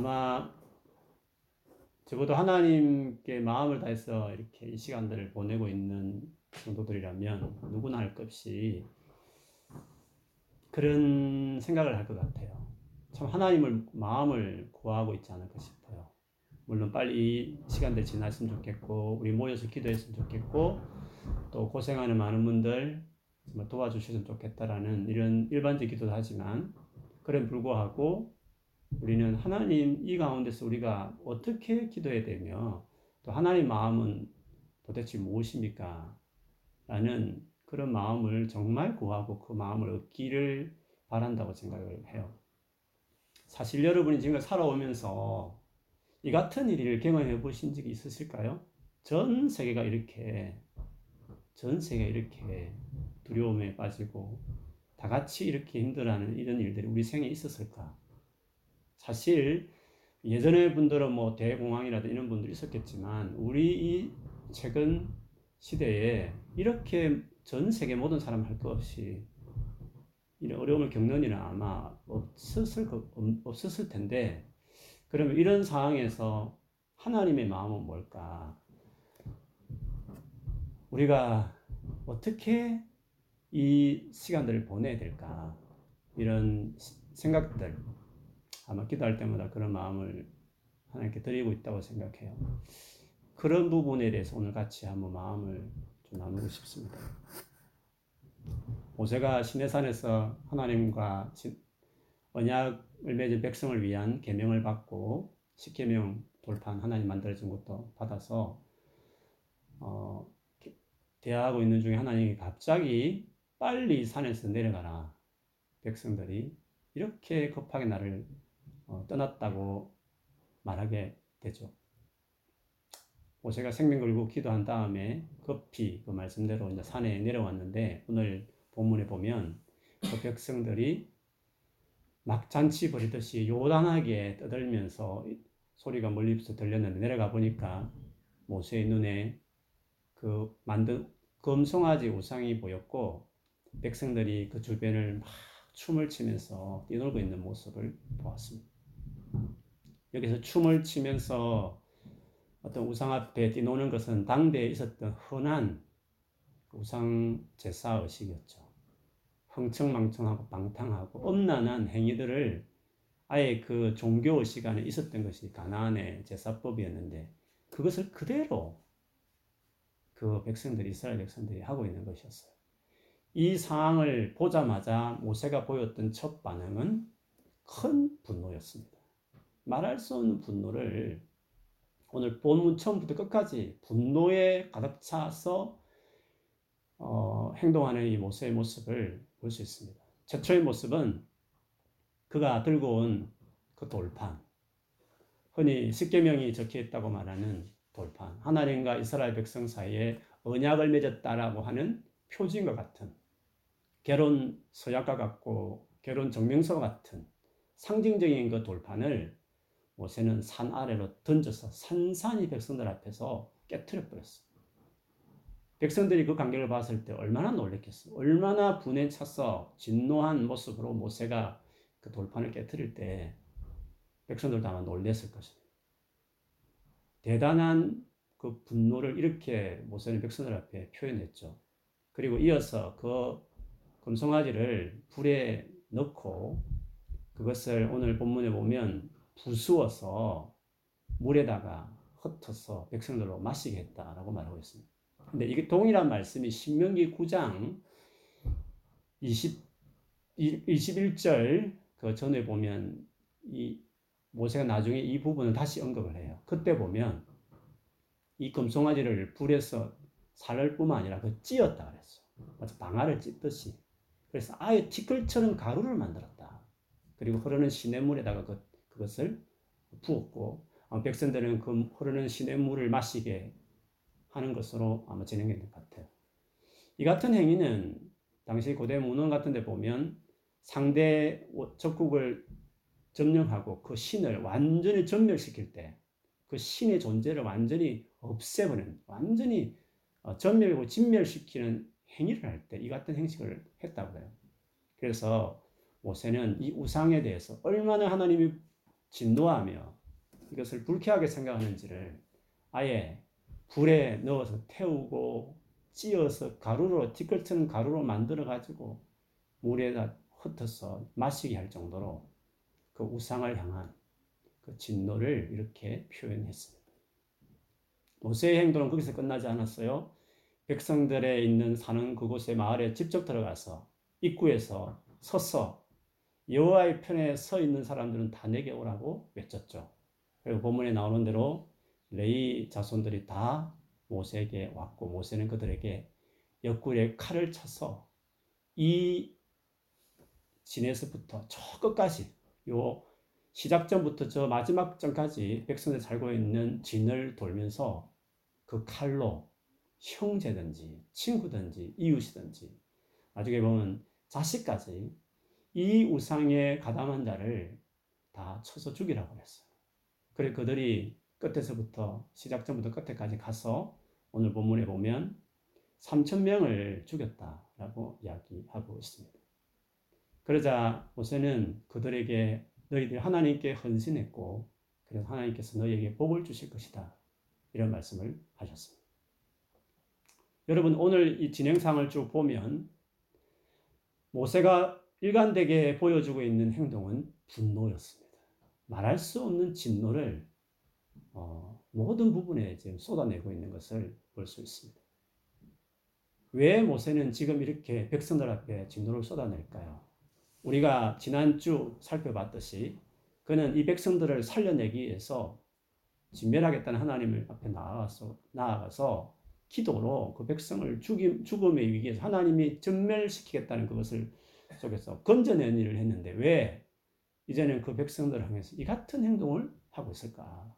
아마 적어도 하나님께 마음을 다해서 이렇게 이 시간들을 보내고 있는 성도들이라면 누구나 할 것 없이 그런 생각을 할 것 같아요. 참 하나님을 마음을 구하고 있지 않을까 싶어요. 물론 빨리 이 시간들 지났으면 좋겠고 우리 모여서 기도했으면 좋겠고 또 고생하는 많은 분들 도와주셨으면 좋겠다라는 이런 일반적 기도도 하지만 그런 불구하고 우리는 하나님 이 가운데서 우리가 어떻게 기도해야 되며 또 하나님 마음은 도대체 무엇입니까? 라는 그런 마음을 정말 구하고 그 마음을 얻기를 바란다고 생각을 해요. 사실 여러분이 지금 살아오면서 이 같은 일을 경험해 보신 적이 있으실까요? 전 세계가 이렇게 전 세계가 이렇게 두려움에 빠지고 다 같이 이렇게 힘들어하는 이런 일들이 우리 생에 있었을까? 사실 예전의 분들은 뭐 대공황이라든 이런 분들이 있었겠지만 우리 이 최근 시대에 이렇게 전 세계 모든 사람 할 것 없이 이런 어려움을 겪는 일은 아마 없었을, 없었을 텐데 그러면 이런 상황에서 하나님의 마음은 뭘까? 우리가 어떻게 이 시간들을 보내야 될까? 이런 생각들 아마 기도할 때마다 그런 마음을 하나님께 드리고 있다고 생각해요. 그런 부분에 대해서 오늘 같이 한번 마음을 좀 나누고 싶습니다. 모세가 시내산에서 하나님과 언약을 맺은 백성을 위한 계명을 받고 십계명 돌판 하나님 만들어진 것도 받아서 어, 대화하고 있는 중에 하나님이 갑자기 빨리 산에서 내려가라 백성들이 이렇게 급하게 나를 어, 떠났다고 말하게 되죠. 모세가 생명 걸고 기도한 다음에 급히 그 말씀대로 이제 산에 내려왔는데 오늘 본문에 보면 그 백성들이 막 잔치 벌이듯이 요단하게 떠들면서 소리가 멀리서 들렸는데 내려가 보니까 모세의 눈에 그 만든 금송아지 우상이 보였고 백성들이 그 주변을 막 춤을 치면서 뛰놀고 있는 모습을 보았습니다. 여기서 춤을 치면서 어떤 우상 앞에 뛰노는 것은 당대에 있었던 흔한 우상 제사 의식이었죠. 흥청망청하고 방탕하고 엄난한 행위들을 아예 그 종교 의식 안에 있었던 것이 가나안의 제사법이었는데 그것을 그대로 그 백성들이 이스라엘 백성들이 하고 있는 것이었어요. 이 상황을 보자마자 모세가 보였던 첫 반응은 큰 분노였습니다. 말할 수 없는 분노를 오늘 본문 처음부터 끝까지 분노에 가득 차서 어, 행동하는 이 모세의 모습을 볼 수 있습니다. 최초의 모습은 그가 들고 온 그 돌판, 흔히 십계명이 적혀 있다고 말하는 돌판, 하나님과 이스라엘 백성 사이에 언약을 맺었다라고 하는 표지인것 같은 결혼 서약과 같고 결혼 증명서 같은 상징적인 그 돌판을 모세는 산 아래로 던져서 산산이 백성들 앞에서 깨뜨려 버렸어. 백성들이 그 광경을 봤을 때 얼마나 놀랬겠어. 얼마나 분에 차서 진노한 모습으로 모세가 그 돌판을 깨뜨릴 때 백성들도 아마 놀랬을 것입니다. 대단한 그 분노를 이렇게 모세는 백성들 앞에 표현했죠. 그리고 이어서 그 금송아지를 불에 넣고 그것을 오늘 본문에 보면 부수어서 물에다가 흩어서 백성들로 마시게 했다라고 말하고 있습니다. 근데 이게 동일한 말씀이 신명기 9장 20, 21절 그 전에 보면 이 모세가 나중에 이 부분을 다시 언급을 해요. 그때 보면 이 금송아지를 불에서 살을 뿐만 아니라 그 찧었다 그랬어. 마치 방아를 찢듯이. 그래서 아예 티끌처럼 가루를 만들었다. 그리고 흐르는 시냇물에다가 그 그것을 부었고 어, 백성들은 그 흐르는 시냇물을 마시게 하는 것으로 아마 진행된 것 같아요. 이 같은 행위는 당시 고대 문헌 같은 데 보면 상대 적국을 점령하고 그 신을 완전히 전멸시킬 때 그 신의 존재를 완전히 없애버리는 완전히 어, 전멸하고 진멸시키는 행위를 할 때 이 같은 행식을 했다고 해요. 그래서 모세는 이 우상에 대해서 얼마나 하나님이 진노하며 이것을 불쾌하게 생각하는지를 아예 불에 넣어서 태우고 찌어서 가루로 티끌트는 가루로 만들어 가지고 물에다 흩어서 마시게 할 정도로 그 우상을 향한 그 진노를 이렇게 표현했습니다. 모세의 행동은 거기서 끝나지 않았어요. 백성들에 있는 사는 그곳의 마을에 직접 들어가서 입구에서 서서 여호와의 편에 서 있는 사람들은 다 내게 오라고 외쳤죠. 그리고 본문에 나오는 대로 레이 자손들이 다 모세에게 왔고 모세는 그들에게 옆구리에 칼을 쳐서 이 진에서부터 저 끝까지 요 시작전부터 저 마지막 전까지 백성들 살고 있는 진을 돌면서 그 칼로 형제든지 친구든지 이웃이든지 나중에 보면 자식까지 이 우상에 가담한 자를 다 쳐서 죽이라고 했어요. 그래 그들이 끝에서부터 시작전부터 끝에까지 가서 오늘 본문에 보면 3천 명을 죽였다라고 이야기하고 있습니다. 그러자 모세는 그들에게 너희들 하나님께 헌신했고 그래서 하나님께서 너희에게 복을 주실 것이다. 이런 말씀을 하셨습니다. 여러분 오늘 이 진행상을 쭉 보면 모세가 일관되게 보여주고 있는 행동은 분노였습니다. 말할 수 없는 진노를 어, 모든 부분에 지금 쏟아내고 있는 것을 볼 수 있습니다. 왜 모세는 지금 이렇게 백성들 앞에 진노를 쏟아낼까요? 우리가 지난주 살펴봤듯이 그는 이 백성들을 살려내기 위해서 진멸하겠다는 하나님을 앞에 나아가서, 나아가서 기도로 그 백성을 죽임, 죽음의 위기에서 하나님이 전멸시키겠다는 그것을 속에서 건져낸 일을 했는데 왜 이제는 그 백성들을 향해서 이 같은 행동을 하고 있을까?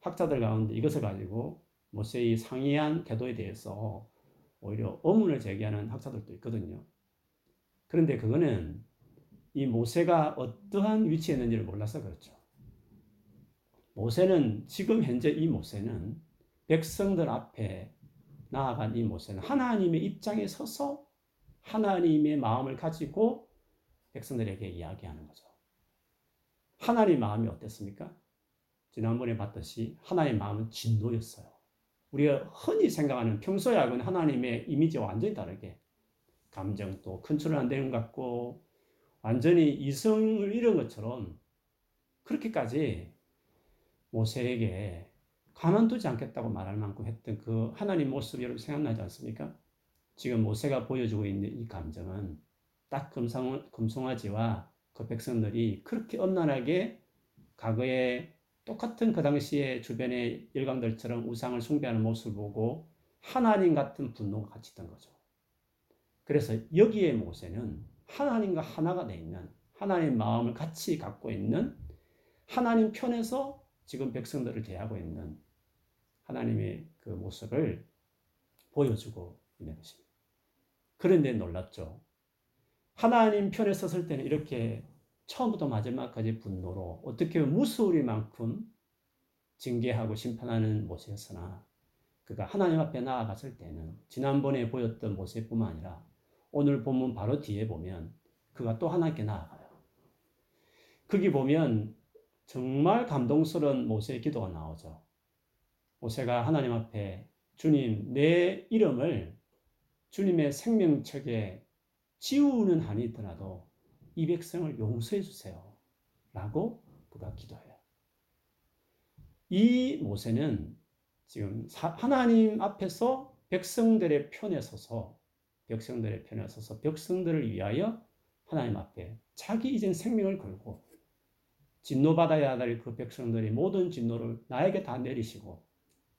학자들 가운데 이것을 가지고 모세의 상이한 태도에 대해서 오히려 의문을 제기하는 학자들도 있거든요. 그런데 그거는 이 모세가 어떠한 위치에 있는지를 몰라서 그렇죠. 모세는 지금 현재 이 모세는 백성들 앞에 나아간 이 모세는 하나님의 입장에 서서 하나님의 마음을 가지고 백성들에게 이야기하는 거죠. 하나님 마음이 어땠습니까? 지난번에 봤듯이 하나님의 마음은 진노였어요. 우리가 흔히 생각하는 평소하고는 하나님의 이미지와 완전히 다르게 감정도 컨트롤 안 되는 것 같고 완전히 이성을 잃은 것처럼 그렇게까지 모세에게 가만두지 않겠다고 말할 만큼 했던 그 하나님 모습 여러분 생각나지 않습니까? 지금 모세가 보여주고 있는 이 감정은 딱 금성, 금송아지와 그 백성들이 그렇게 엄란하게 과거에 똑같은 그 당시에 주변의 일강들처럼 우상을 숭배하는 모습을 보고 하나님 같은 분노가 같이 있던 거죠. 그래서 여기에 모세는 하나님과 하나가 돼 있는 하나님 마음을 같이 갖고 있는 하나님 편에서 지금 백성들을 대하고 있는 하나님의 그 모습을 보여주고 있는 것입니다. 그런 데 놀랍죠. 하나님 편에 섰을 때는 이렇게 처음부터 마지막까지 분노로 어떻게 무수리만큼 징계하고 심판하는 모세였으나 그가 하나님 앞에 나아갔을 때는 지난번에 보였던 모세뿐만 아니라 오늘 본문 바로 뒤에 보면 그가 또 하나님께 나아가요. 거기 보면 정말 감동스러운 모세의 기도가 나오죠. 모세가 하나님 앞에 주님, 내 이름을 주님의 생명책에 지우는 한이 있더라도 이 백성을 용서해 주세요. 라고 그가 기도해요. 이 모세는 지금 하나님 앞에서 백성들의 편에 서서 백성들의 편에 서서 백성들을 위하여 하나님 앞에 자기 이젠 생명을 걸고 진노받아야 할그 백성들의 모든 진노를 나에게 다 내리시고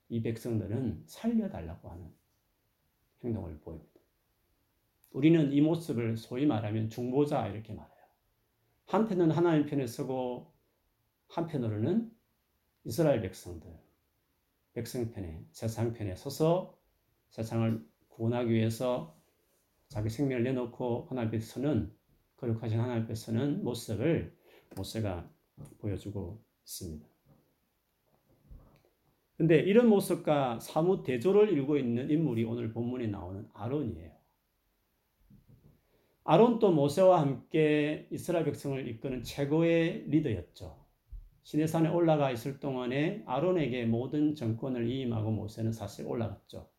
이 백성들은 살려달라고 하는 행동을 보입니다. 우리는 이 모습을 소위 말하면 중보자 이렇게 말해요. 한편은 하나님 편에 서고 한편으로는 이스라엘 백성들, 백성 편에, 세상 편에 서서 세상을 구원하기 위해서 자기 생명을 내놓고 하나님 앞에 서는 거룩하신 하나님 앞에 서는 모습을 모세가 보여주고 있습니다. 근데 이런 모습과 사뭇 대조를 이루고 있는 인물이 오늘 본문에 나오는 아론이에요. 아론도 모세와 함께 이스라엘 백성을 이끄는 최고의 리더였죠. 시내산에 올라가 있을 동안에 아론에게 모든 정권을 이임하고 모세는 사실 올라갔죠.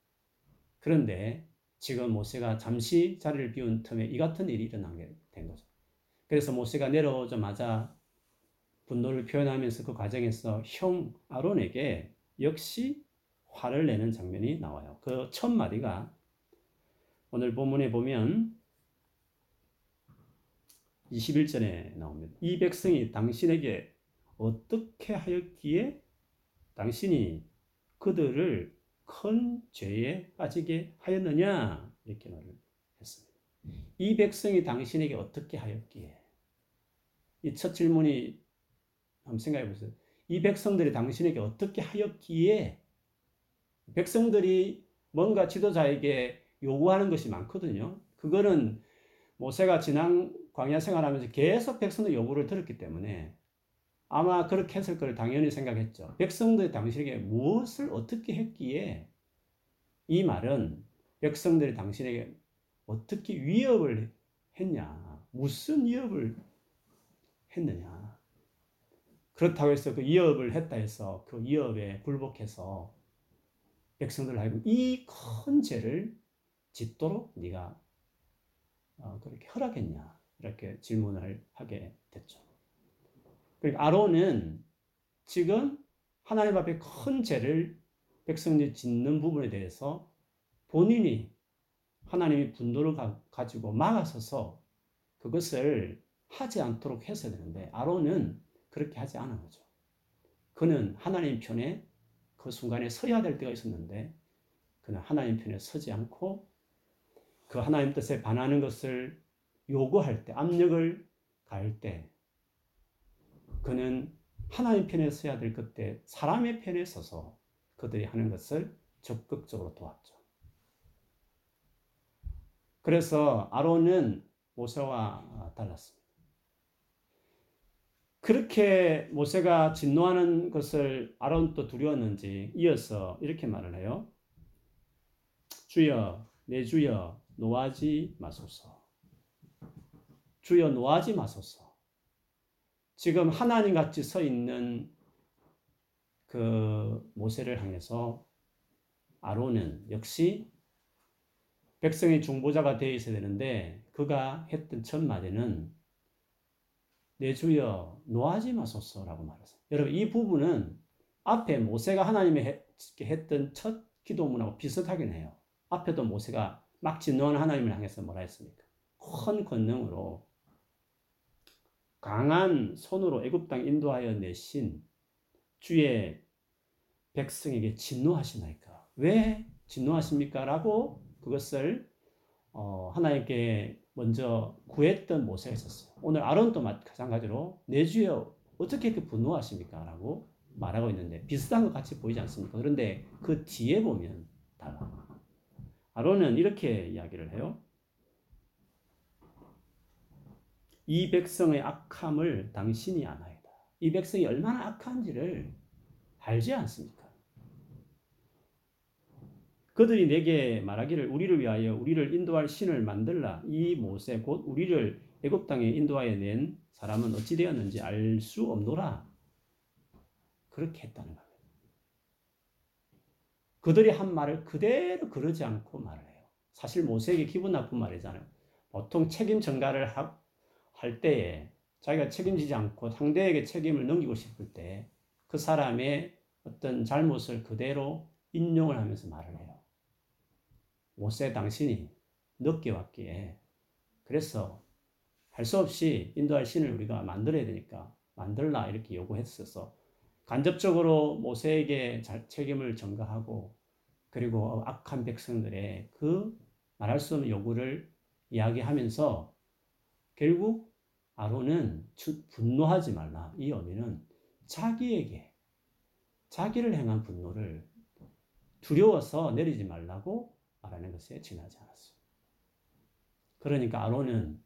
그런데 지금 모세가 잠시 자리를 비운 틈에 이 같은 일이 일어나게 된 거죠. 그래서 모세가 내려오자마자 분노를 표현하면서 그 과정에서 형 아론에게 역시 화를 내는 장면이 나와요. 그 첫 마디가 오늘 본문에 보면 21절에 나옵니다. 이 백성이 당신에게 어떻게 하였기에 당신이 그들을 큰 죄에 빠지게 하였느냐 이렇게 말을 했습니다. 이 백성이 당신에게 어떻게 하였기에 이 첫 질문이 한번 생각해 보세요. 이 백성들이 당신에게 어떻게 하였기에 백성들이 뭔가 지도자에게 요구하는 것이 많거든요. 그거는 모세가 지난 광야 생활하면서 계속 백성들 요구를 들었기 때문에 아마 그렇게 했을 걸 당연히 생각했죠. 백성들이 당신에게 무엇을 어떻게 했기에 이 말은 백성들이 당신에게 어떻게 위협을 했냐, 무슨 위협을 했느냐. 그렇다고 해서 그 위협을 했다 해서 그 위협에 굴복해서 백성들 하여금 이 큰 죄를 짓도록 네가 어, 그렇게 허락했냐 이렇게 질문을 하게 됐죠. 그러니까 아론은 지금 하나님 앞에 큰 죄를 백성들이 짓는 부분에 대해서 본인이 하나님이 분노를 가, 지고 막아서서 그것을 하지 않도록 했어야 되는데 아론은 그렇게 하지 않은 거죠. 그는 하나님 편에 그 순간에 서야 될 때가 있었는데 그는 하나님 편에 서지 않고 그 하나님 뜻에 반하는 것을 요구할 때 압력을 가할 때 그는 하나님 편에 서야 될 그때 사람의 편에 서서 그들이 하는 것을 적극적으로 도왔죠. 그래서 아론은 모세와 달랐습니다. 그렇게 모세가 진노하는 것을 아론도 두려웠는지 이어서 이렇게 말을 해요. 주여, 내 주여, 노하지 마소서. 주여, 노하지 마소서. 지금 하나님 같이 서 있는 그 모세를 향해서 아론은 역시 백성의 중보자가 되어 있어야 되는데 그가 했던 첫 마디는 내 주여 노하지 마소서라고 말했어요. 여러분 이 부분은 앞에 모세가 하나님의 했던 첫 기도문하고 비슷하긴 해요. 앞에도 모세가 막 진노하는 하나님을 향해서 뭐라 했습니까? 큰 권능으로 강한 손으로 애굽 땅 인도하여 내신 주의 백성에게 진노하시나이까? 왜 진노하십니까? 라고 그것을 어, 하나님께 먼저 구했던 모세가 있었어요. 오늘 아론도 마찬가지로 내 주여 어떻게 이렇게 분노하십니까? 라고 말하고 있는데 비슷한 것 같이 보이지 않습니까? 그런데 그 뒤에 보면 달라. 아론은 이렇게 이야기를 해요. 이 백성의 악함을 당신이 아나이다. 이 백성이 얼마나 악한지를 알지 않습니까? 그들이 내게 말하기를 우리를 위하여 우리를 인도할 신을 만들라. 이 모세 곧 우리를 애굽 땅에 인도하여 낸 사람은 어찌 되었는지 알 수 없노라. 그렇게 했다는 겁니다. 그들이 한 말을 그대로 그러지 않고 말을 해요. 사실 모세에게 기분 나쁜 말이잖아요. 보통 책임 전가를 할 때에 자기가 책임지지 않고 상대에게 책임을 넘기고 싶을 때 그 사람의 어떤 잘못을 그대로 인용을 하면서 말을 해요. 모세 당신이 늦게 왔기에 그래서 할 수 없이 인도할 신을 우리가 만들어야 되니까 만들라 이렇게 요구했어서 간접적으로 모세에게 책임을 전가하고 그리고 악한 백성들의 그 말할 수 없는 요구를 이야기하면서 결국 아론은 분노하지 말라. 이 의미는 자기에게, 자기를 향한 분노를 두려워서 내리지 말라고 말하는 것에 지나지 않았어. 그러니까 아론은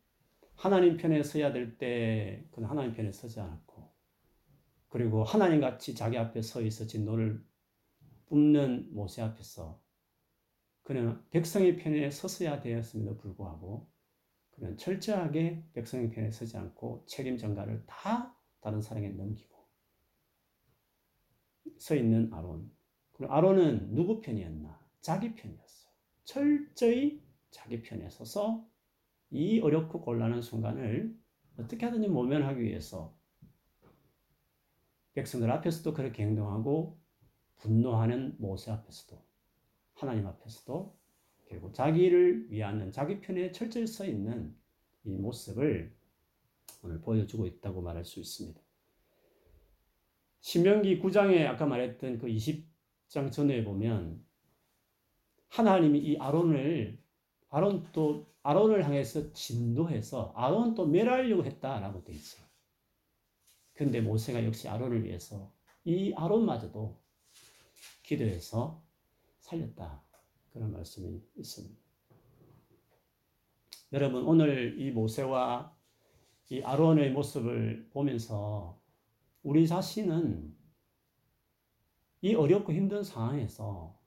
하나님 편에 서야 될 때 그는 하나님 편에 서지 않았고 그리고 하나님 같이 자기 앞에 서 있어 진노를 뿜는 모세 앞에서 그는 백성의 편에 섰어야 되었음에도 불구하고 그는 철저하게 백성의 편에 서지 않고 책임 전가를 다 다른 사람에게 넘기고 서 있는 아론. 그리고 아론은 누구 편이었나? 자기 편이었어요. 철저히 자기 편에 서서 이 어렵고 곤란한 순간을 어떻게 하든지 모면하기 위해서 백성들 앞에서도 그렇게 행동하고 분노하는 모세 앞에서도 하나님 앞에서도 결국 자기를 위하는 자기 편에 철저히 서 있는 이 모습을 오늘 보여주고 있다고 말할 수 있습니다. 신명기 9장에 아까 말했던 그 20장 전에 보면 하나님이 이 아론을 아론 또 아론을 향해서 진도해서 아론 또 멸하려고 했다라고 돼 있어요. 근데 모세가 역시 아론을 위해서 이 아론마저도 기도해서 살렸다. 그런 말씀이 있습니다. 여러분 오늘 이 모세와 이 아론의 모습을 보면서 우리 자신은 이 어렵고 힘든 상황에서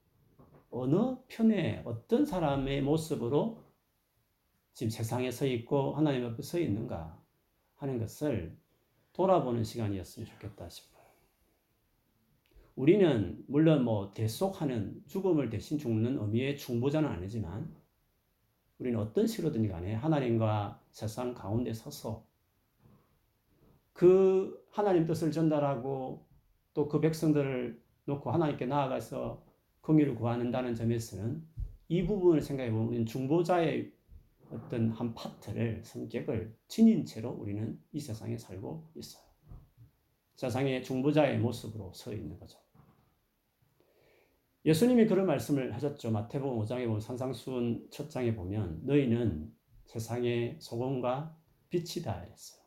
어느 편에 어떤 사람의 모습으로 지금 세상에 서 있고 하나님 앞에 서 있는가 하는 것을 돌아보는 시간이었으면 좋겠다 싶어요. 우리는 물론 뭐 대속하는 죽음을 대신 죽는 의미의 중보자는 아니지만 우리는 어떤 식으로든 간에 하나님과 세상 가운데 서서 그 하나님 뜻을 전달하고 또 그 백성들을 놓고 하나님께 나아가서 긍휼을 구하는다는 점에서는 이 부분을 생각해 보면 중보자의 어떤 한 파트를 성격을 지닌 채로 우리는 이 세상에 살고 있어요. 세상의 중보자의 모습으로 서 있는 거죠. 예수님이 그런 말씀을 하셨죠. 마태복음 5장에 보면 산상수훈 첫 장에 보면 너희는 세상의 소금과 빛이다 이랬어요.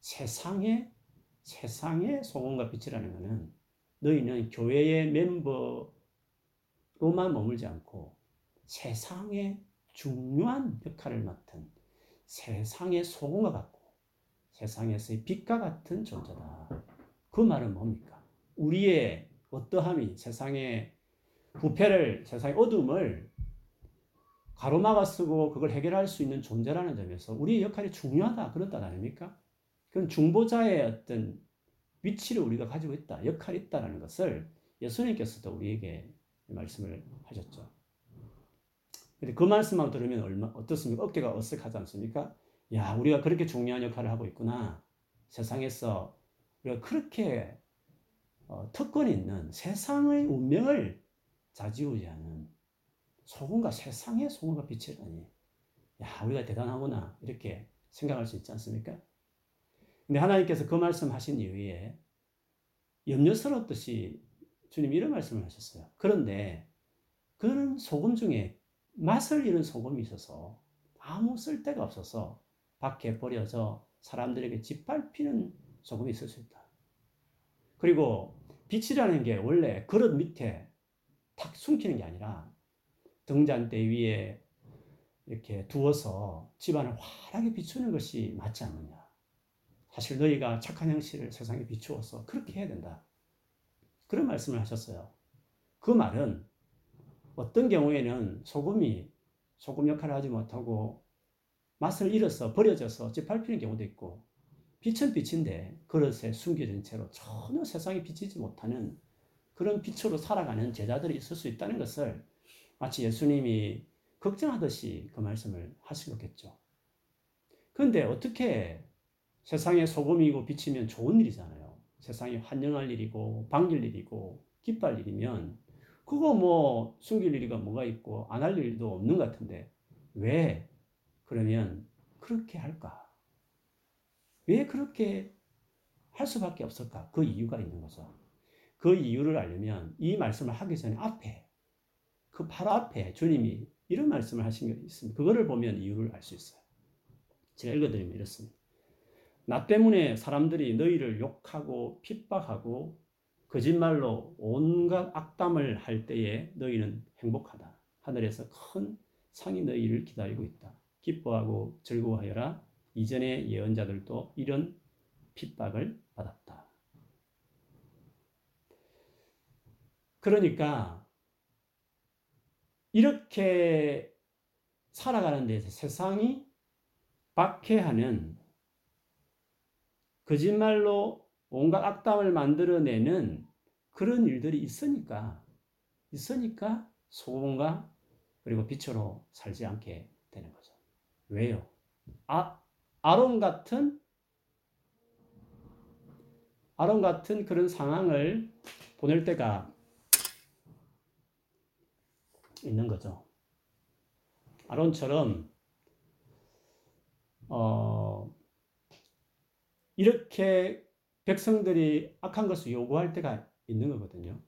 세상의 세상의 소금과 빛이라는 것은 너희는 교회의 멤버 로만 머물지 않고 세상의 중요한 역할을 맡은 세상의 소금과 같고 세상에서의 빛과 같은 존재다. 그 말은 뭡니까? 우리의 어떠함이 세상의 부패를, 세상의 어둠을 가로막아 쓰고 그걸 해결할 수 있는 존재라는 점에서 우리의 역할이 중요하다. 뜻 아닙니까? 그건 중보자의 어떤 위치를 우리가 가지고 있다. 역할이 있다는 것을 예수님께서도 우리에게 말씀을 하셨죠. 근데 그 말씀만 들으면 얼마, 어떻습니까? 어깨가 어색하지 않습니까? 야, 우리가 그렇게 중요한 역할을 하고 있구나. 세상에서 우리가 그렇게 어, 특권이 있는 세상의 운명을 자지우지하는 소금과 세상의 소금과 빛이라니. 야, 우리가 대단하구나. 이렇게 생각할 수 있지 않습니까? 근데 하나님께서 그 말씀 하신 이후에 염려스럽듯이 주님 이런 말씀을 하셨어요. 그런데 그런 소금 중에 맛을 잃은 소금이 있어서 아무 쓸데가 없어서 밖에 버려져 사람들에게 짓밟히는 소금이 있을 수 있다. 그리고 빛이라는 게 원래 그릇 밑에 탁 숨기는 게 아니라 등잔대 위에 이렇게 두어서 집안을 환하게 비추는 것이 맞지 않느냐. 사실 너희가 착한 형실을 세상에 비추어서 그렇게 해야 된다. 그런 말씀을 하셨어요. 그 말은 어떤 경우에는 소금이 소금 역할을 하지 못하고 맛을 잃어서 버려져서 짓밟히는 경우도 있고 빛은 빛인데 그릇에 숨겨진 채로 전혀 세상에 비치지 못하는 그런 빛으로 살아가는 제자들이 있을 수 있다는 것을 마치 예수님이 걱정하듯이 그 말씀을 하신 거겠죠. 그런데 어떻게 세상에 소금이고 빛이면 좋은 일이잖아요. 세상이 환영할 일이고 반길 일이고 기뻐할 일이면 그거 뭐 숨길 일이가 뭐가 있고 안 할 일도 없는 것 같은데 왜 그러면 그렇게 할까? 왜 그렇게 할 수밖에 없을까? 그 이유가 있는 거죠. 그 이유를 알려면 이 말씀을 하기 전에 앞에 그 바로 앞에 주님이 이런 말씀을 하신 게 있습니다. 그거를 보면 이유를 알 수 있어요. 제가 읽어드리면 이렇습니다. 나 때문에 사람들이 너희를 욕하고 핍박하고 거짓말로 온갖 악담을 할 때에 너희는 행복하다. 하늘에서 큰 상이 너희를 기다리고 있다. 기뻐하고 즐거워하여라. 이전의 예언자들도 이런 핍박을 받았다. 그러니까 이렇게 살아가는 데서 세상이 박해하는 거짓말로 온갖 악담을 만들어내는 그런 일들이 있으니까 있으니까 소금과 그리고 빛으로 살지 않게 되는 거죠. 왜요? 아, 아론 같은 아론 같은 그런 상황을 보낼 때가 있는 거죠. 아론처럼 어, 이렇게 백성들이 악한 것을 요구할 때가 있는 거거든요.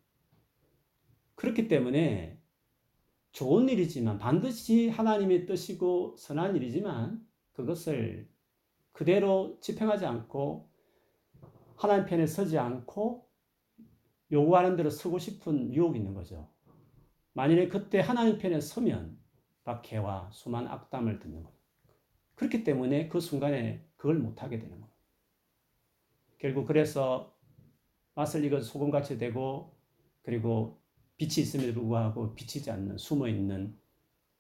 그렇기 때문에 좋은 일이지만 반드시 하나님의 뜻이고 선한 일이지만 그것을 그대로 집행하지 않고 하나님 편에 서지 않고 요구하는 대로 서고 싶은 유혹이 있는 거죠. 만일에 그때 하나님 편에 서면 박해와 수많은 악담을 듣는 거예요. 그렇기 때문에 그 순간에 그걸 못하게 되는 거예요. 결국 그래서 맛을 익어 소금같이 되고 그리고 빛이 있음에도 불구하고 비치지 않는 숨어 있는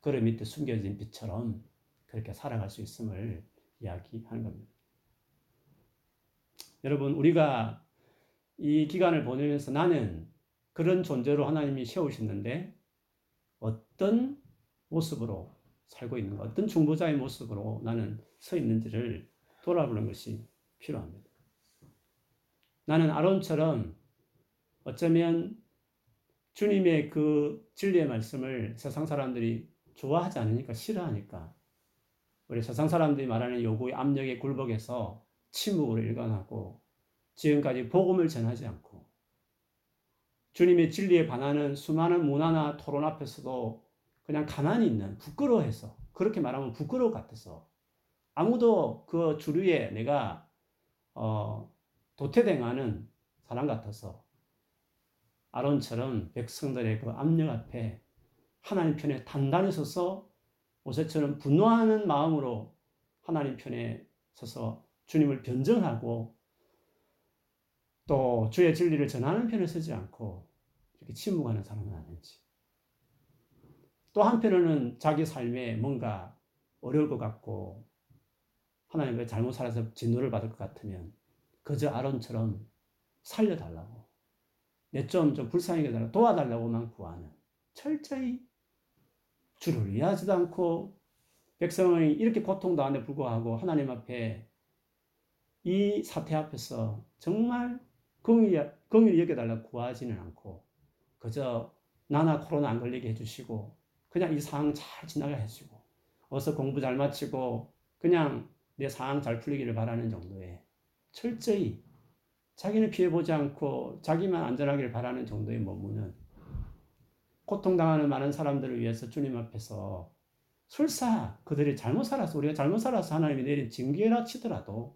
그릇 밑에 숨겨진 빛처럼 그렇게 살아갈 수 있음을 이야기하는 겁니다. 여러분 우리가 이 기간을 보내면서 나는 그런 존재로 하나님이 세우셨는데 어떤 모습으로 살고 있는가, 어떤 중보자의 모습으로 나는 서 있는지를 돌아보는 것이 필요합니다. 나는 아론처럼 어쩌면 주님의 그 진리의 말씀을 세상 사람들이 좋아하지 않으니까 싫어하니까 우리 세상 사람들이 말하는 요구의 압력에 굴복해서 침묵으로 일관하고 지금까지 복음을 전하지 않고 주님의 진리에 반하는 수많은 문화나 토론 앞에서도 그냥 가만히 있는 부끄러워해서 그렇게 말하면 부끄러워 같아서 아무도 그 주류에 내가 어, 도태당하는 사람 같아서 아론처럼 백성들의 그 압력 앞에 하나님 편에 단단히 서서 모세처럼 분노하는 마음으로 하나님 편에 서서 주님을 변정하고 또 주의 진리를 전하는 편에 서지 않고 이렇게 침묵하는 사람은 아닌지. 또 한편으로는 자기 삶에 뭔가 어려울 것 같고 하나님의 잘못 살아서 진노를 받을 것 같으면 그저 아론처럼 살려달라고. 내 좀 좀 불쌍하게 달라 도와달라고만 구하는. 철저히 주를 위하지도 않고 백성이 이렇게 고통당하는데 불구하고 하나님 앞에 이 사태 앞에서 정말 긍휼히, 여겨달라고 구하지는 않고 그저 나나 코로나 안 걸리게 해주시고 그냥 이 상황 잘 지나가 해주고 어서 공부 잘 마치고 그냥 내 상황 잘 풀리기를 바라는 정도의 철저히 자기는 피해보지 않고 자기만 안전하기를 바라는 정도의 머무는 고통당하는 많은 사람들을 위해서 주님 앞에서 설사 그들이 잘못 살아서 우리가 잘못 살아서 하나님이 내린 징계라 치더라도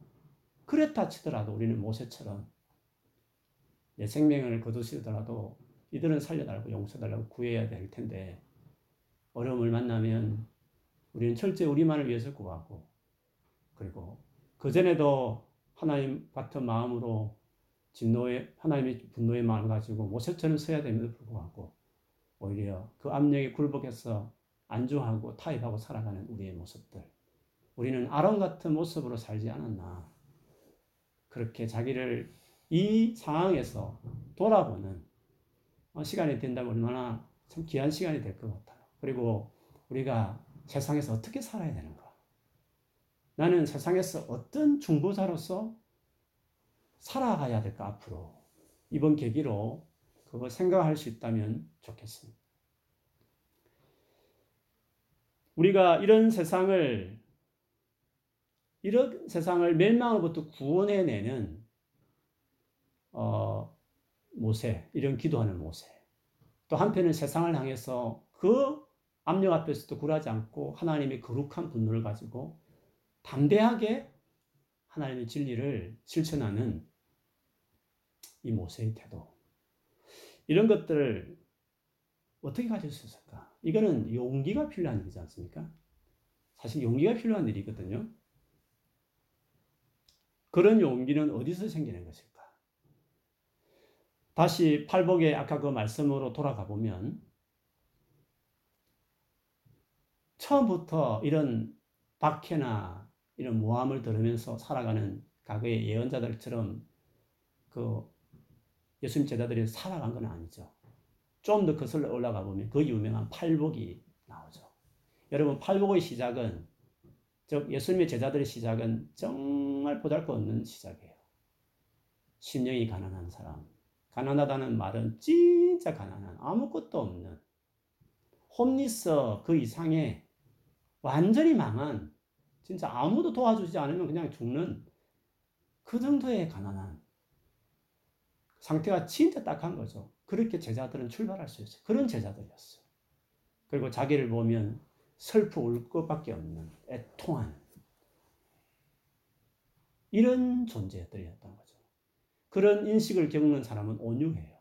그랬다 치더라도 우리는 모세처럼 내 생명을 거두시더라도 이들은 살려달라고 용서달라고 구해야 될 텐데 어려움을 만나면 우리는 철저히 우리만을 위해서 구하고 그리고 그전에도 하나님 같은 마음으로 진노의 하나님의 분노의 마음을 가지고 모세처럼 서야 됨에도 불구하고 오히려 그 압력에 굴복해서 안주하고 타협하고 살아가는 우리의 모습들 우리는 아론 같은 모습으로 살지 않았나 그렇게 자기를 이 상황에서 돌아보는 어, 시간이 된다면 얼마나 참 귀한 시간이 될 것 같아요. 그리고 우리가 세상에서 어떻게 살아야 되는가? 나는 세상에서 어떤 중보자로서 살아가야 될까, 앞으로? 이번 계기로 그거 생각할 수 있다면 좋겠습니다. 우리가 이런 세상을, 이런 세상을 멸망으로부터 구원해내는 어, 모세, 이런 기도하는 모세. 또 한편은 세상을 향해서 그 압력 앞에서도 굴하지 않고 하나님의 거룩한 분노를 가지고 담대하게 하나님의 진리를 실천하는 이 모세의 태도. 이런 것들을 어떻게 가질 수 있을까? 이거는 용기가 필요한 일이지 않습니까? 사실 용기가 필요한 일이거든요. 그런 용기는 어디서 생기는 것일까? 다시 팔복의 아까 그 말씀으로 돌아가 보면 처음부터 이런 박해나 이런 모함을 들으면서 살아가는 과거의 예언자들처럼 그 예수님 제자들이 살아간 건 아니죠. 좀 더 거슬러 올라가 보면 그 유명한 팔복이 나오죠. 여러분 팔복의 시작은 즉 예수님의 제자들의 시작은 정말 보잘것없는 시작이에요. 심령이 가난한 사람. 가난하다는 말은 진짜 가난한 아무것도 없는 홈리스 그 이상의 완전히 망한 진짜 아무도 도와주지 않으면 그냥 죽는 그 정도의 가난한 상태가 진짜 딱한 거죠. 그렇게 제자들은 출발할 수 있어요. 그런 제자들이었어요. 그리고 자기를 보면 슬프 울 것밖에 없는 애통한 이런 존재들이었던 거죠. 그런 인식을 겪는 사람은 온유해요.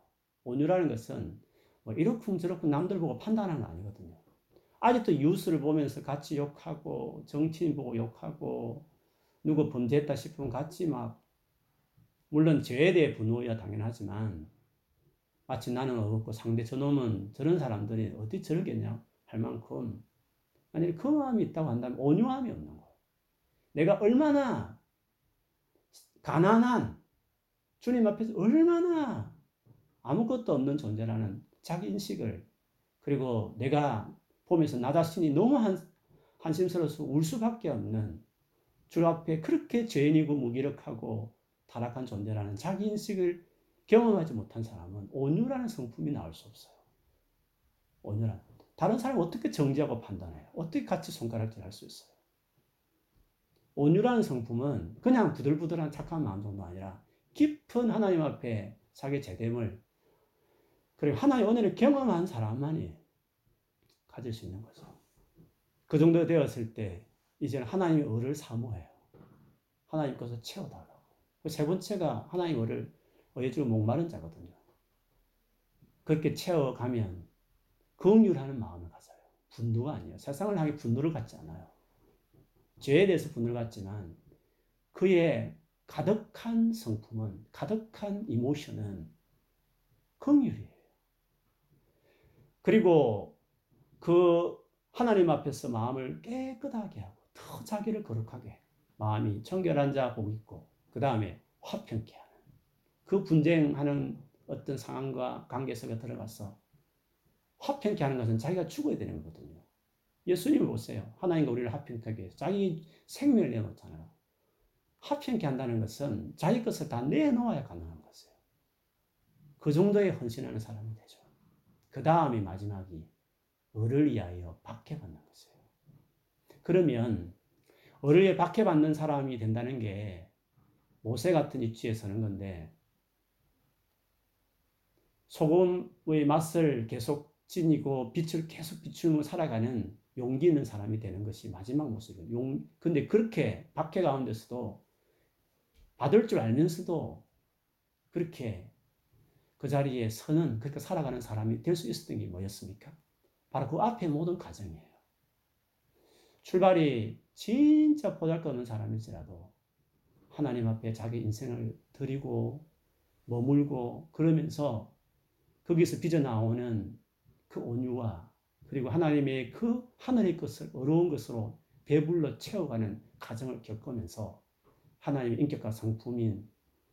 온유라는 것은 뭐 이렇쿵저렇쿵 남들 보고 판단하는 거 아니거든요. 아직도 뉴스를 보면서 같이 욕하고 정치인 보고 욕하고 누구 범죄했다 싶으면 같이 막 물론 죄에 대해 분노야 당연하지만 마치 나는 어둡고 상대 저놈은 저런 사람들이 어디 저러겠냐 할 만큼 만약에 그 마음이 있다고 한다면 온유함이 없는 거예요. 내가 얼마나 가난한 주님 앞에서 얼마나 아무것도 없는 존재라는 자기 인식을 그리고 내가 보면서 나 자신이 너무 한, 한심스러워서 울 수밖에 없는 주 앞에 그렇게 죄인이고 무기력하고 타락한 존재라는 자기 인식을 경험하지 못한 사람은 온유라는 성품이 나올 수 없어요. 온유란 다른 사람을 어떻게 정지하고 판단해요? 어떻게 같이 손가락질 할 수 있어요? 온유라는 성품은 그냥 부들부들한 착한 마음 정도 아니라 깊은 하나님 앞에 자기 제됨을 그리고 하나의 은혜를 경험한 사람만이 가질 수 있는 거죠. 그 정도 되었을 때 이제는 하나님의 의를 사모해요. 하나님께서 채워달라고. 그세 번째가 하나님 의를 의지로 목마른 자거든요. 그렇게 채워가면 긍휼하는 마음을 가져요. 분노가 아니에요. 세상을 향해 분노를 갖지 않아요. 죄에 대해서 분노를 갖지만 그의 가득한 성품은 가득한 이모션은 긍휼이에요. 그리고 그 하나님 앞에서 마음을 깨끗하게 하고 더 자기를 거룩하게 마음이 청결한 자 복 있고 그 다음에 화평케 하는 그 분쟁하는 어떤 상황과 관계 속에 들어가서 화평케 하는 것은 자기가 죽어야 되는 거거든요. 예수님을 보세요. 하나님과 우리를 화평케 해서 자기 생명을 내놓잖아요. 화평케 한다는 것은 자기 것을 다 내놓아야 가능한 것이에요. 그 정도의 헌신하는 사람이 되죠. 그 다음이 마지막이 을을 위하여 박해받는 것이에요. 그러면 을을 위해 박해받는 사람이 된다는 게 모세 같은 위치에 서는 건데 소금의 맛을 계속 지니고 빛을 계속 비추며 살아가는 용기 있는 사람이 되는 것이 마지막 모습이에요. 용, 근데 그렇게 박해 가운데서도 받을 줄 알면서도 그렇게 그 자리에 서는 그렇게 살아가는 사람이 될 수 있었던 게 뭐였습니까? 바로 그 앞에 모든 과정이에요. 출발이 진짜 보잘것없는 사람일지라도 하나님 앞에 자기 인생을 드리고 머물고 그러면서 거기서 빚어나오는 그 온유와 그리고 하나님의 그 하늘의 것을 어려운 것으로 배불러 채워가는 과정을 겪으면서 하나님의 인격과 성품인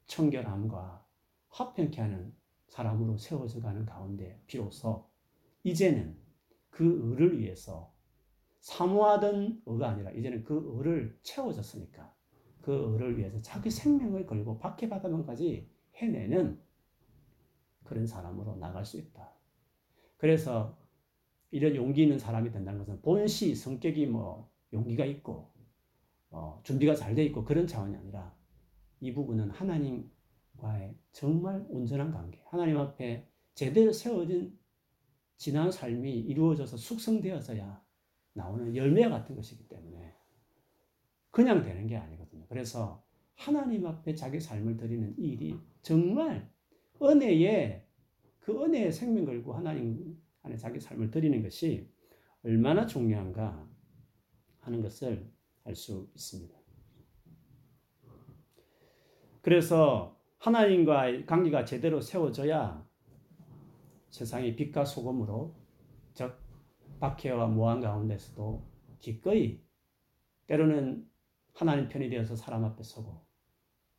청결함과 화평케 하는 사람으로 세워져 가는 가운데 비로소 이제는 그 의를 위해서 사모하던 의가 아니라 이제는 그 의를 채워졌으니까 그 의를 위해서 자기 생명을 걸고 박해받으면까지 해내는 그런 사람으로 나갈 수 있다. 그래서 이런 용기 있는 사람이 된다는 것은 본시 성격이 뭐 용기가 있고 어, 준비가 잘 돼 있고 그런 차원이 아니라 이 부분은 하나님과의 정말 온전한 관계, 하나님 앞에 제대로 세워진 지난 삶이 이루어져서 숙성되어서야 나오는 열매 같은 것이기 때문에 그냥 되는 게 아니거든요. 그래서 하나님 앞에 자기 삶을 드리는 일이 정말 은혜에 그 은혜의 생명 걸고 하나님 안에 자기 삶을 드리는 것이 얼마나 중요한가 하는 것을 알 수 있습니다. 그래서 하나님과의 관계가 제대로 세워져야 세상의 빛과 소금으로 즉 박해와 모함 가운데서도 기꺼이 때로는 하나님 편이 되어서 사람 앞에 서고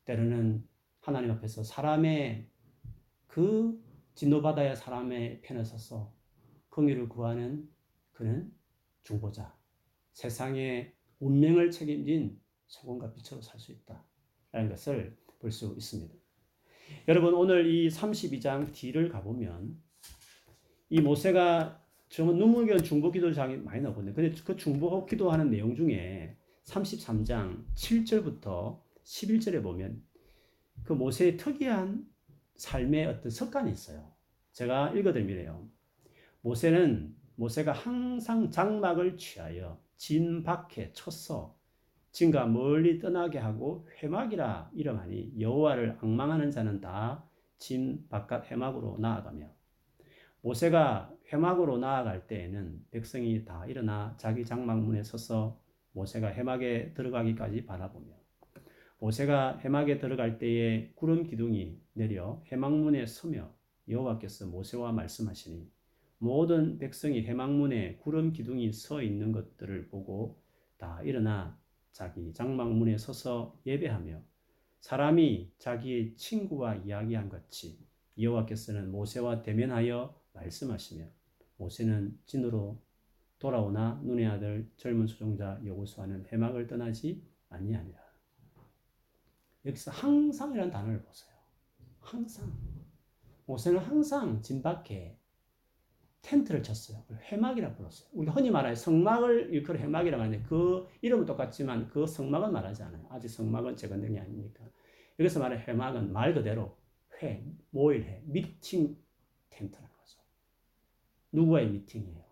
때로는 하나님 앞에서 사람의 그그 진노받아야 사람의 편에 서서 긍휼을 구하는 그는 중보자. 세상의 운명을 책임진 소금과 빛으로 살 수 있다. 라는 것을 볼 수 있습니다. 여러분 오늘 이 32장 뒤를 가보면 이 모세가 정말 눈물겨운 중보 기도장이 많이 나오거든요. 근데 그 중보 기도하는 내용 중에 33장 7절부터 11절에 보면 그 모세의 특이한 삶의 어떤 습관이 있어요. 제가 읽어드리면요. 모세는 모세가 항상 장막을 취하여 진 밖에 쳤어. 진과 멀리 떠나게 하고 회막이라 이름하니 여호와를 악망하는 자는 다 진 바깥 회막으로 나아가며 모세가 회막으로 나아갈 때에는 백성이 다 일어나 자기 장막문에 서서 모세가 회막에 들어가기까지 바라보며 모세가 해막에 들어갈 때에 구름 기둥이 내려 해막문에 서며 여호와께서 모세와 말씀하시니 모든 백성이 해막문에 구름 기둥이 서 있는 것들을 보고 다 일어나 자기 장막문에 서서 예배하며 사람이 자기의 친구와 이야기한 같이 여호와께서는 모세와 대면하여 말씀하시며 모세는 진으로 돌아오나 눈의 아들 젊은 수종자 여호수아는 해막을 떠나지 아니하니라. 여기서 항상이라는 단어를 보세요. 항상. 모세는 항상 진 밖에 텐트를 쳤어요. 회막이라 불렀어요. 우리 흔히 말하는 성막을 일컬어 회막이라고 하는데 그 이름은 똑같지만 그 성막은 말하지 않아요. 아직 성막은 재건된 게 아니니까. 여기서 말하는 회막은 말 그대로 회, 모일회, 미팅 텐트라는 거죠. 누구와의 미팅이에요?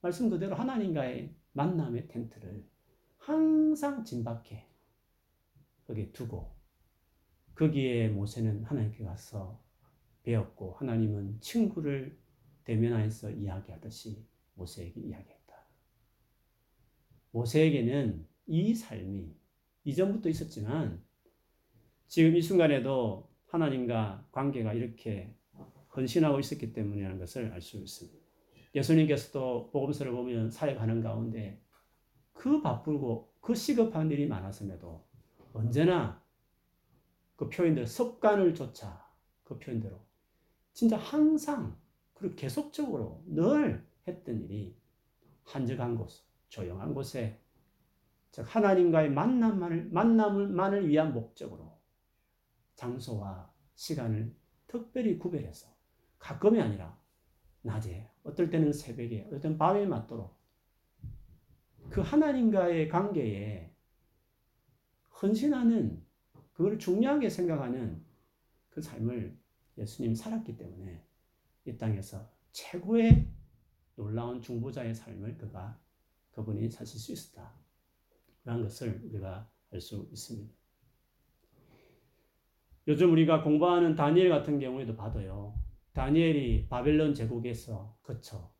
말씀 그대로 하나님과의 만남의 텐트를 항상 진 밖에 거기에 두고 거기에 모세는 하나님께 가서 배웠고 하나님은 친구를 대면하여서 이야기하듯이 모세에게 이야기했다. 모세에게는 이 삶이 이전부터 있었지만 지금 이 순간에도 하나님과 관계가 이렇게 헌신하고 있었기 때문이라는 것을 알 수 있습니다. 예수님께서도 복음서를 보면 사역하는 가운데 그 바쁘고 그 시급한 일이 많았음에도 언제나 그 표현들 습관을 쫓아 그 표현대로 진짜 항상 그리고 계속적으로 늘 했던 일이 한적한 곳, 조용한 곳에 즉 하나님과의 만남만을 만남만을 위한 목적으로 장소와 시간을 특별히 구별해서 가끔이 아니라 낮에 어떨 때는 새벽에 어떨 때는 밤에 맞도록 그 하나님과의 관계에 헌신하는 그걸 중요하게 생각하는 그 삶을 예수님 살았기 때문에 이 땅에서 최고의 놀라운 중보자의 삶을 그가 그분이 사실 수 있었다. 라는 것을 우리가 알 수 있습니다. 요즘 우리가 공부하는 다니엘 같은 경우에도 봐도요. 다니엘이 바벨론 제국에서 그쳐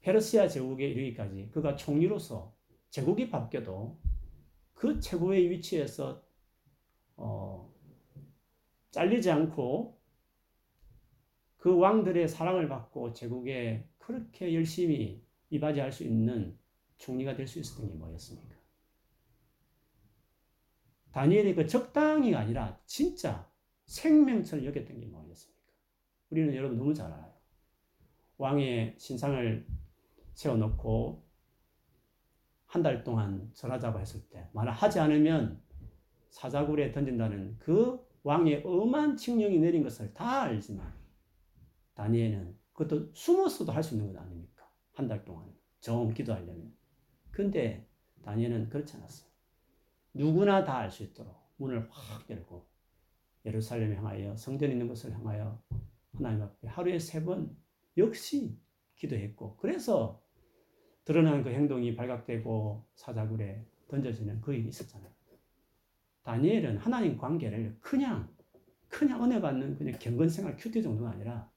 페르시아 제국에 이르기까지 그가 총리로서 제국이 바뀌어도 그 최고의 위치에서 어, 잘리지 않고 그 왕들의 사랑을 받고 제국에 그렇게 열심히 이바지할 수 있는 총리가 될 수 있었던 게 뭐였습니까? 다니엘이 그 적당히가 아니라 진짜 생명처럼 여겼던 게 뭐였습니까? 우리는 여러분 너무 잘 알아요. 왕의 신상을 세워놓고 한 달 동안 절하자고 했을 때, 만약 하지 않으면 사자굴에 던진다는 그 왕의 엄한 칙령이 내린 것을 다 알지만, 다니엘은 그것도 숨어서도 할 수 있는 것 아닙니까? 한 달 동안. 정 기도하려면. 근데 다니엘은 그렇지 않았어요. 누구나 다 알 수 있도록 문을 확 열고 예루살렘에 향하여 성전 있는 곳을 향하여 하나님 앞에 하루에 세 번 역시 기도했고 그래서 드러난 그 행동이 발각되고 사자굴에 던져지는 그 일이 있었잖아요. 다니엘은 하나님 관계를 그냥 그냥 은혜 받는 그냥 경건 생활 큐티 정도가 아니라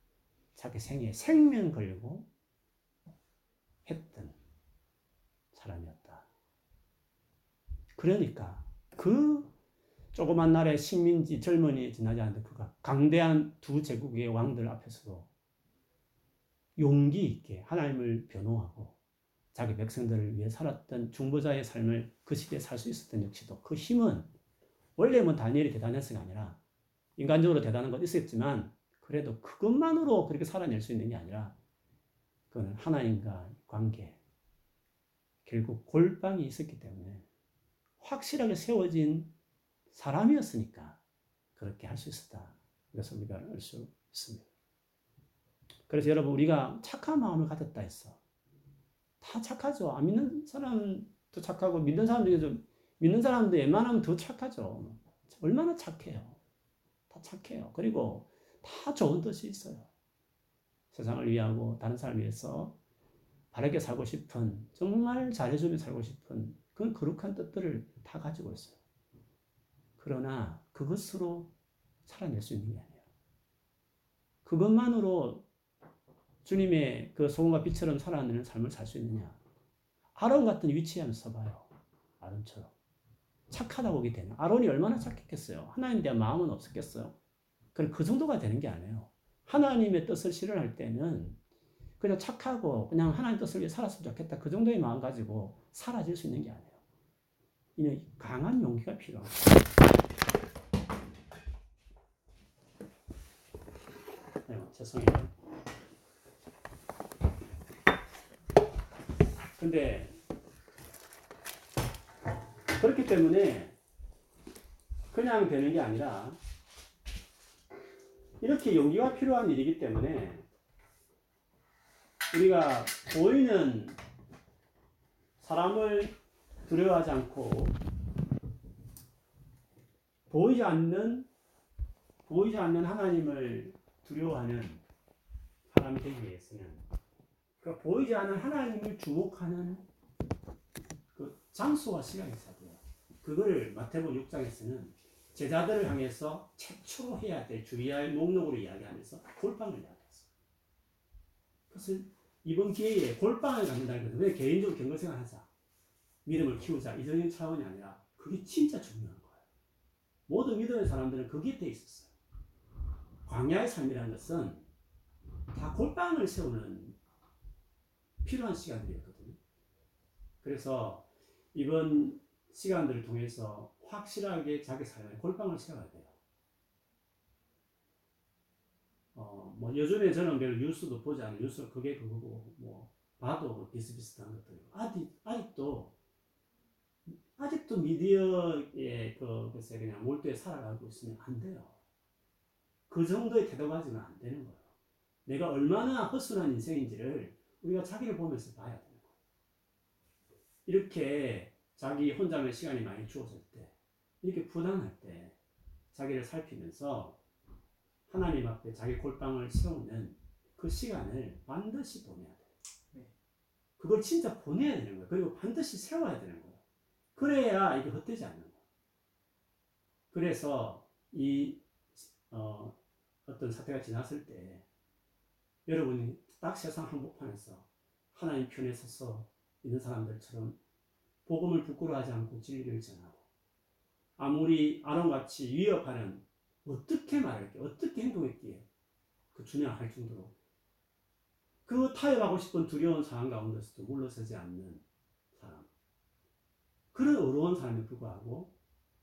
자기 생에 생명 걸고 했던 사람이었다. 그러니까 그 조그만 나라의 식민지 젊은이 지나지 않는 그가 강대한 두 제국의 왕들 앞에서도 용기 있게 하나님을 변호하고 자기 백성들을 위해 살았던 중보자의 삶을 그 시대에 살 수 있었던 역시도 그 힘은 원래 뭐 다니엘이 대단해서가 아니라 인간적으로 대단한 건 있었지만 그래도 그것만으로 그렇게 살아낼 수 있는 게 아니라 그거는 하나님과 관계 결국 골방이 있었기 때문에 확실하게 세워진 사람이었으니까 그렇게 할 수 있었다. 이것을 우리가 알 수 있습니다. 그래서 여러분 우리가 착한 마음을 가졌다 했어. 다 착하죠. 안 믿는 사람도 착하고 믿는 사람 중에서 믿는 사람도 웬만하면 더 착하죠. 얼마나 착해요. 다 착해요. 그리고 다 좋은 뜻이 있어요. 세상을 위하고 다른 사람을 위해서 바르게 살고 싶은 정말 잘해주며 살고 싶은 그런 거룩한 뜻들을 다 가지고 있어요. 그러나 그것으로 살아낼 수 있는 게 아니에요. 그것만으로 주님의 그 소금과 빛처럼 살아내는 삶을 살 수 있느냐? 아론 같은 위치에 한번 서봐요. 아론처럼. 착하다고 보게 되는. 아론이 얼마나 착했겠어요? 하나님에 대한 마음은 없었겠어요? 그럼 그 정도가 되는 게 아니에요. 하나님의 뜻을 실현할 때는 그냥 착하고 그냥 하나님 뜻을 위해 살았으면 좋겠다. 그 정도의 마음 가지고 사라질 수 있는 게 아니에요. 이는 강한 용기가 필요합니다. 네, 죄송해요. 근데 그렇기 때문에 그냥 되는 게 아니라 이렇게 용기가 필요한 일이기 때문에 우리가 보이는 사람을 두려워하지 않고 보이지 않는 보이지 않는 하나님을 두려워하는 사람이 되기 위해서는 그 보이지 않는 하나님을 주목하는 그 장소와 시간이 있어야 돼요. 그거를 마태복음 6장에서는 제자들을 향해서 최초로 해야 될 주의할 목록으로 이야기하면서 골방을 이야기했어요. 그래서 이번 기회에 골방을 갖는다는 것은 왜 개인적으로 경건생활 하자. 믿음을 키우자. 이적인 차원이 아니라 그게 진짜 중요한 거예요. 모든 믿음의 사람들은 거기에 돼 있었어요. 광야의 삶이라는 것은 다 골방을 세우는 필요한 시간들이었거든요. 그래서 이번 시간들을 통해서 확실하게 자기 삶에 골방을 세워야 돼요. 어, 뭐 요즘에 저는 별로 뉴스도 보지 않아요. 뉴스 그게 그거고 뭐 봐도 뭐 비슷비슷한 것들이고 아직 아직도 아직도 미디어에 그 글쎄 그냥 몰두해 살아가고 있으면 안 돼요. 그 정도의 태도 가지면 안 되는 거예요. 내가 얼마나 허술한 인생인지를 우리가 자기를 보면서 봐야 되는 거예요. 이렇게 자기 혼자만의 시간이 많이 주어질 때, 이렇게 부담할 때, 자기를 살피면서 하나님 앞에 자기 골방을 세우는 그 시간을 반드시 보내야 돼요. 그걸 진짜 보내야 되는 거예요. 그리고 반드시 세워야 되는 거예요. 그래야 이게 헛되지 않는 거예요. 그래서 이 어, 어떤 사태가 지났을 때 여러분이 딱 세상 한복판에서 하나님 편에 서서 있는 사람들처럼 복음을 부끄러워하지 않고 진리를 전하고 아무리 아론같이 위협하는 어떻게 말할게 어떻게 행동했기에 그 준양할 정도로 그 타협하고 싶은 두려운 상황 가운데서도 물러서지 않는 사람. 그런 어려운 사람에 불구하고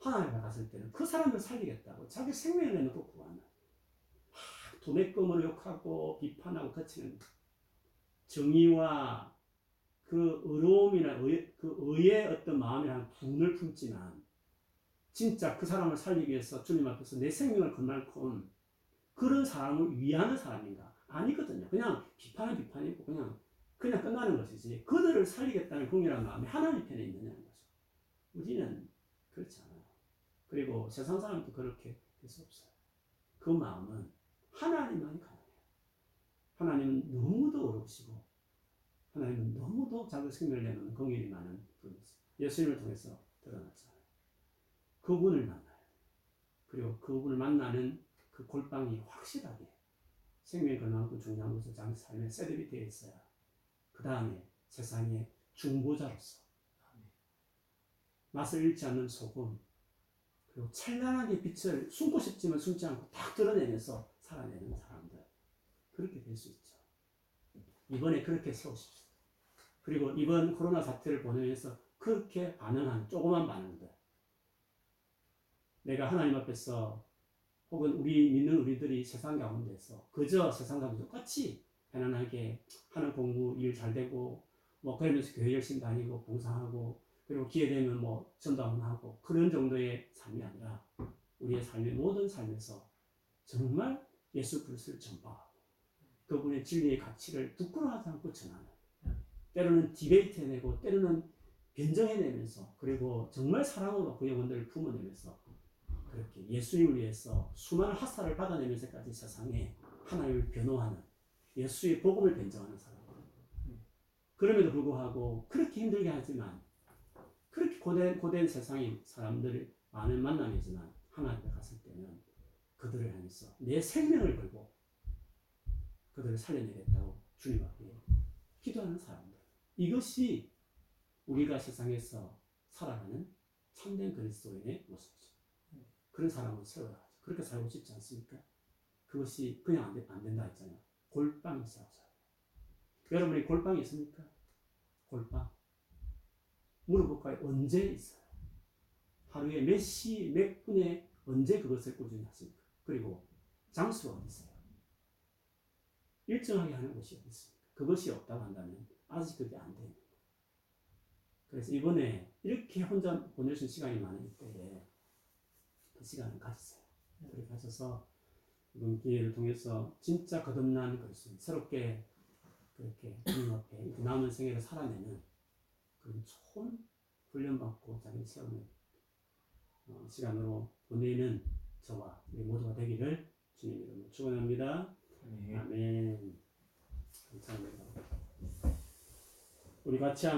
하나님 앞에 갔을 때는 그 사람을 살리겠다고 자기 생명을 내놓고 구하는 도매금을 욕하고 비판하고 거치는 정의와 그 의로움이나 의, 그 의의 어떤 마음이란 분을 품지만 진짜 그 사람을 살리기 위해서 주님 앞에서 내 생명을 건 만큼 그런 사람을 위하는 사람인가? 아니거든요. 그냥 비판은 비판이고 그냥 그냥 끝나는 것이지 그들을 살리겠다는 공이라는 마음이 하나님 편에 있느냐는 거죠. 우리는 그렇지 않아요. 그리고 세상 사람도 그렇게 될 수 없어요. 그 마음은 하나님만이 가능해요. 하나님은 너무도 어렵시고 하나님은 너무도 자기 생명을 내는 공연이 많은 분이세요. 예수님을 통해서 드러났잖아요. 그분을 만나요. 그리고 그분을 만나는 그 골방이 확실하게 생명이 그만큼 중요한 것을 자기 삶에 셋업이 되어 있어야 그 다음에 세상의 중보자로서 맛을 잃지 않는 소금 그리고 찬란하게 빛을 숨고 싶지만 숨지 않고 딱 드러내면서 살아내는 사람들 그렇게 될 수 있죠. 이번에 그렇게 세우십시오. 그리고 이번 코로나 사태를 보내면서 그렇게 반응한 조그만 반응들 내가 하나님 앞에서 혹은 우리 믿는 우리들이 세상 가운데서 그저 세상 가운데 똑같이 편안하게 하는 공부 일 잘 되고 뭐 그러면서 교회 열심히 다니고 봉사하고 그리고 기회 되면 뭐 전도하고 그런 정도의 삶이 아니라 우리의 삶의 모든 삶에서 정말 예수 그리스도를 전파하고 그분의 진리의 가치를 부끄러워하지 않고 전하는 때로는 디베이트해내고 때로는 변정해내면서 그리고 정말 사랑으로 그 영혼들을 품어내면서 그렇게 예수님을 위해서 수많은 학살을 받아내면서까지 세상에 하나님을 변호하는 예수의 복음을 변정하는 사람. 그럼에도 불구하고 그렇게 힘들게 하지만 그렇게 고된 고된 세상의 사람들이 많은 만남이지만 하나님 앞에 갔을 때는 그들을 향해서 내 생명을 걸고 그들을 살려내겠다고 주님 앞에 기도하는 사람들. 이것이 우리가 세상에서 살아가는 참된 그리스도인의 모습이죠. 그런 사람을 세워야죠. 그렇게 살고 싶지 않습니까? 그것이 그냥 안, 되- 안 된다 했잖아요. 골방이 있어야. 여러분이 골방이 있습니까? 골방. 물어볼까요? 언제 있어요? 하루에 몇 시, 몇 분에 언제 그것을 꾸준히 하십니까? 그리고 장수가 어디 있어요? 일정하게 하는 곳이 어디 있습니까? 그것이 없다고 한다면 아직 그게 안 돼요. 그래서 이번에 이렇게 혼자 있는 시간이 많을 때에 그 시간을 가지세요. 그렇게 하셔서 이번 기회를 통해서 진짜 거듭난 그리스도 새롭게 그렇게 주님 앞에 남은 생애를 살아내는 그런 좋은 훈련받고 자기를 세우는 어, 시간으로 보내는 저와 우리 모두가 되기를 주님 이름으로 축원합니다. 아멘. 아멘. 감사합니다. 우리 같이 한